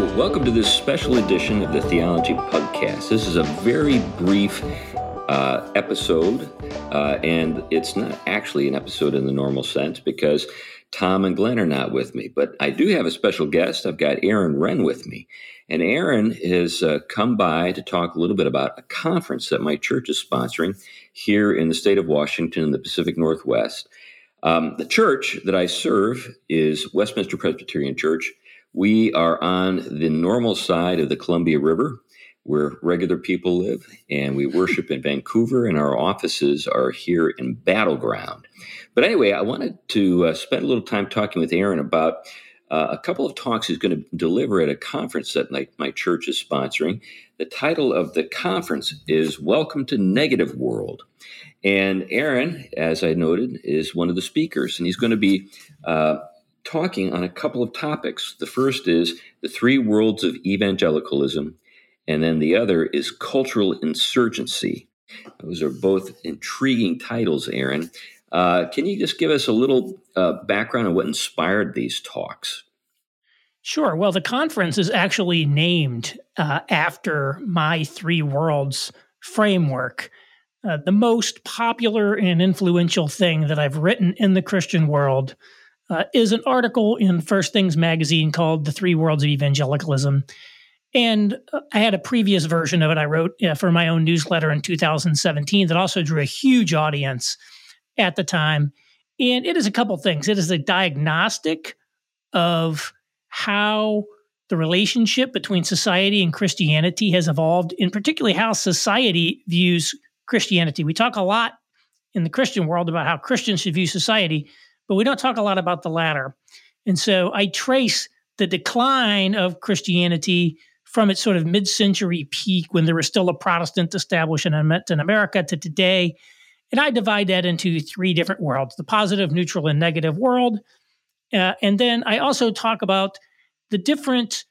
Welcome to this special edition of the Theology Podcast. This is a very brief uh, episode, uh, and it's not actually an episode in the normal sense because Tom and Glenn are not with me. But I do have a special guest. I've got Aaron Renn with me. And Aaron has uh, come by to talk a little bit about a conference that my church is sponsoring here in the state of Washington in the Pacific Northwest. Um, the church that I serve is Westminster Presbyterian Church. We are on the normal side of the Columbia River where regular people live, and we worship in Vancouver, and our offices are here in Battleground. But anyway, I wanted to uh, spend a little time talking with Aaron about uh, a couple of talks he's going to deliver at a conference that my, my church is sponsoring. The title of the conference is Welcome to Negative World. And Aaron, as I noted, is one of the speakers, and he's going to be uh, talking on a couple of topics. The first is the three worlds of evangelicalism, and then the other is cultural insurgency. Those are both intriguing titles, Aaron. Uh, can you just give us a little uh, background on what inspired these talks? Sure. Well, the conference is actually named uh, after my three worlds framework. Uh, the most popular and influential thing that I've written in the Christian world uh, is an article in First Things magazine called The Three Worlds of Evangelicalism. And uh, I had a previous version of it I wrote uh, for my own newsletter in 2017 that also drew a huge audience at the time. And it is a couple things. It is a diagnostic of how the relationship between society and Christianity has evolved, and particularly how society views Christianity. We talk a lot in the Christian world about how Christians should view society, but we don't talk a lot about the latter. And so I trace the decline of Christianity from its sort of mid century peak when there was still a Protestant establishment in America to today. And I divide that into three different worlds the positive, neutral, and negative world. Uh, and then I also talk about the different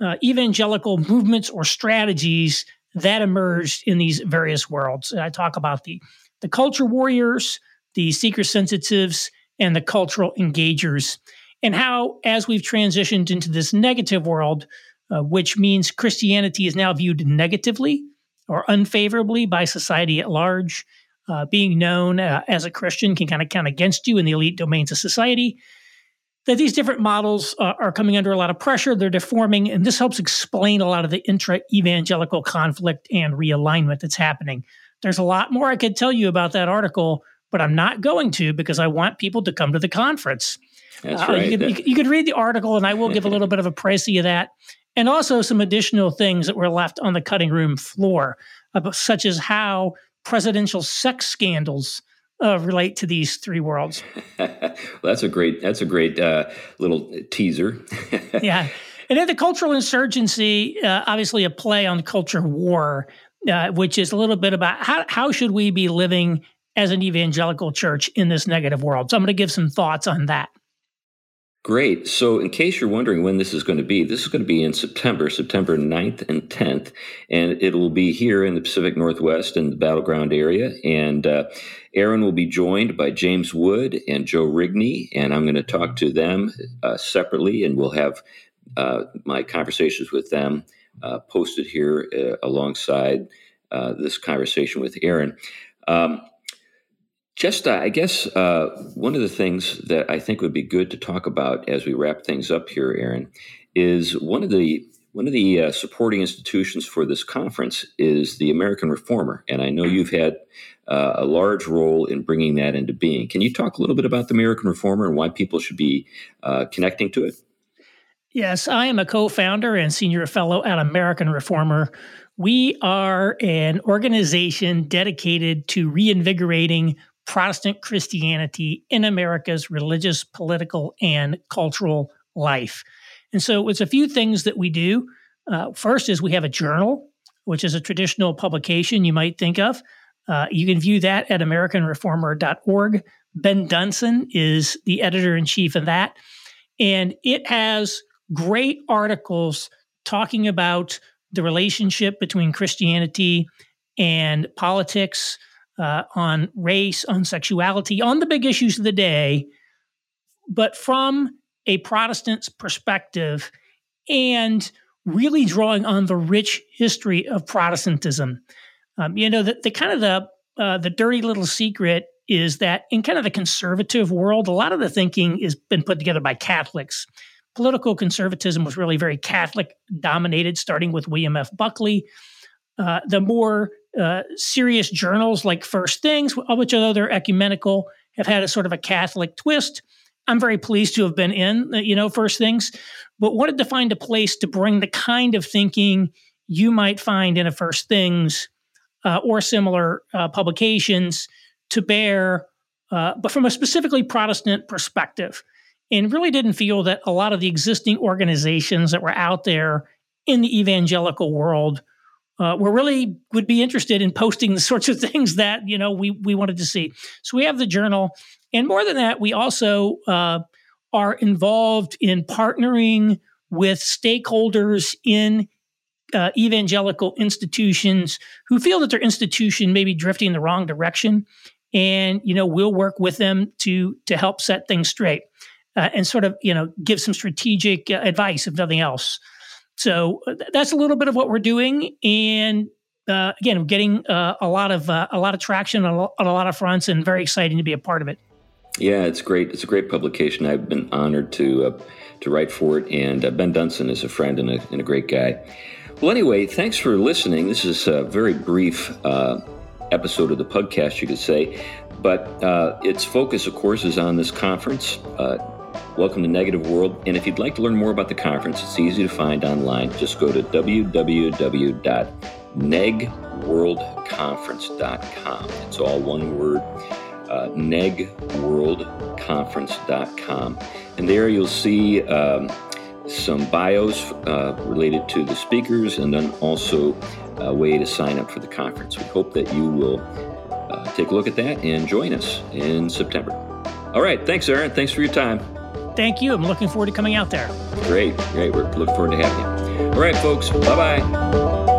uh, evangelical movements or strategies that emerged in these various worlds. And I talk about the the culture warriors, the seeker sensitives, and the cultural engagers, and how as we've transitioned into this negative world, uh, which means Christianity is now viewed negatively or unfavorably by society at large. Uh, being known uh, as a Christian can kind of count against you in the elite domains of society that these different models uh, are coming under a lot of pressure. They're deforming, and this helps explain a lot of the intra evangelical conflict and realignment that's happening. There's a lot more I could tell you about that article, but I'm not going to because I want people to come to the conference. That's uh, right. You could, you, you could, read the article, and I will give a little bit of a précis of that, and also some additional things that were left on the cutting room floor, such as how presidential sex scandals uh, relate to these three worlds. well, that's a great that's a great uh, little teaser. yeah, and then the cultural insurgency, uh, obviously a play on culture war, uh, which is a little bit about how how should we be living as an evangelical church in this negative world. So I'm going to give some thoughts on that. Great. So, in case you're wondering when this is going to be, this is going to be in September, September 9th and 10th, and it will be here in the Pacific Northwest in the battleground area. And uh, Aaron will be joined by James Wood and Joe Rigney, and I'm going to talk to them uh, separately, and we'll have uh, my conversations with them uh, posted here uh, alongside uh, this conversation with Aaron. Um, just, uh, I guess, uh, one of the things that I think would be good to talk about as we wrap things up here, Aaron, is one of the one of the uh, supporting institutions for this conference is the American Reformer, and I know you've had uh, a large role in bringing that into being. Can you talk a little bit about the American Reformer and why people should be uh, connecting to it? Yes, I am a co-founder and senior fellow at American Reformer. We are an organization dedicated to reinvigorating Protestant Christianity in America's religious, political, and cultural life. And so it's a few things that we do. Uh, first is we have a journal, which is a traditional publication you might think of. Uh, you can view that at AmericanReformer.org. Ben Dunson is the editor in chief of that. And it has great articles talking about the relationship between Christianity and politics, uh, on race, on sexuality, on the big issues of the day, but from a Protestant's perspective. And really drawing on the rich history of Protestantism. Um, you know, the, the kind of the uh, the dirty little secret is that in kind of the conservative world, a lot of the thinking has been put together by Catholics. Political conservatism was really very Catholic dominated, starting with William F. Buckley. Uh, the more uh, serious journals like First Things, which although they're ecumenical, have had a sort of a Catholic twist. I'm very pleased to have been in, uh, you know, First Things, but wanted to find a place to bring the kind of thinking you might find in a First Things uh, or similar uh, publications to bear, but from a specifically Protestant perspective. And really didn't feel that a lot of the existing organizations that were out there in the evangelical world uh, were really would be interested in posting the sorts of things that you know we we wanted to see. So we have the journal, and more than that, we also uh, are involved in partnering with stakeholders in uh, evangelical institutions who feel that their institution may be drifting in the wrong direction, and you know we'll work with them to to help set things straight uh, and sort of you know give some strategic uh, advice if nothing else. So uh, that's a little bit of what we're doing, and uh, again, getting uh, a lot of uh, a lot of traction on a, on a lot of fronts, and very exciting to be a part of it. Yeah, it's great. It's a great publication. I've been honored to uh, to write for it, and uh, Ben Dunson is a friend and a, and a, great guy. Well, anyway, thanks for listening. This is a very brief episode of the podcast, you could say, but its focus, of course, is on this conference. Welcome to Negative World. And if you'd like to learn more about the conference, it's easy to find online. Just go to www.negworldconference.com. It's all one word, uh, negworldconference.com. And there you'll see um, some bios uh, related to the speakers and then also a way to sign up for the conference. We hope that you will uh, take a look at that and join us in September. All right. Thanks, Aaron. Thanks for your time thank you. I'm looking forward to coming out there. Great, great. We're looking forward to having you. All right, folks. Bye bye.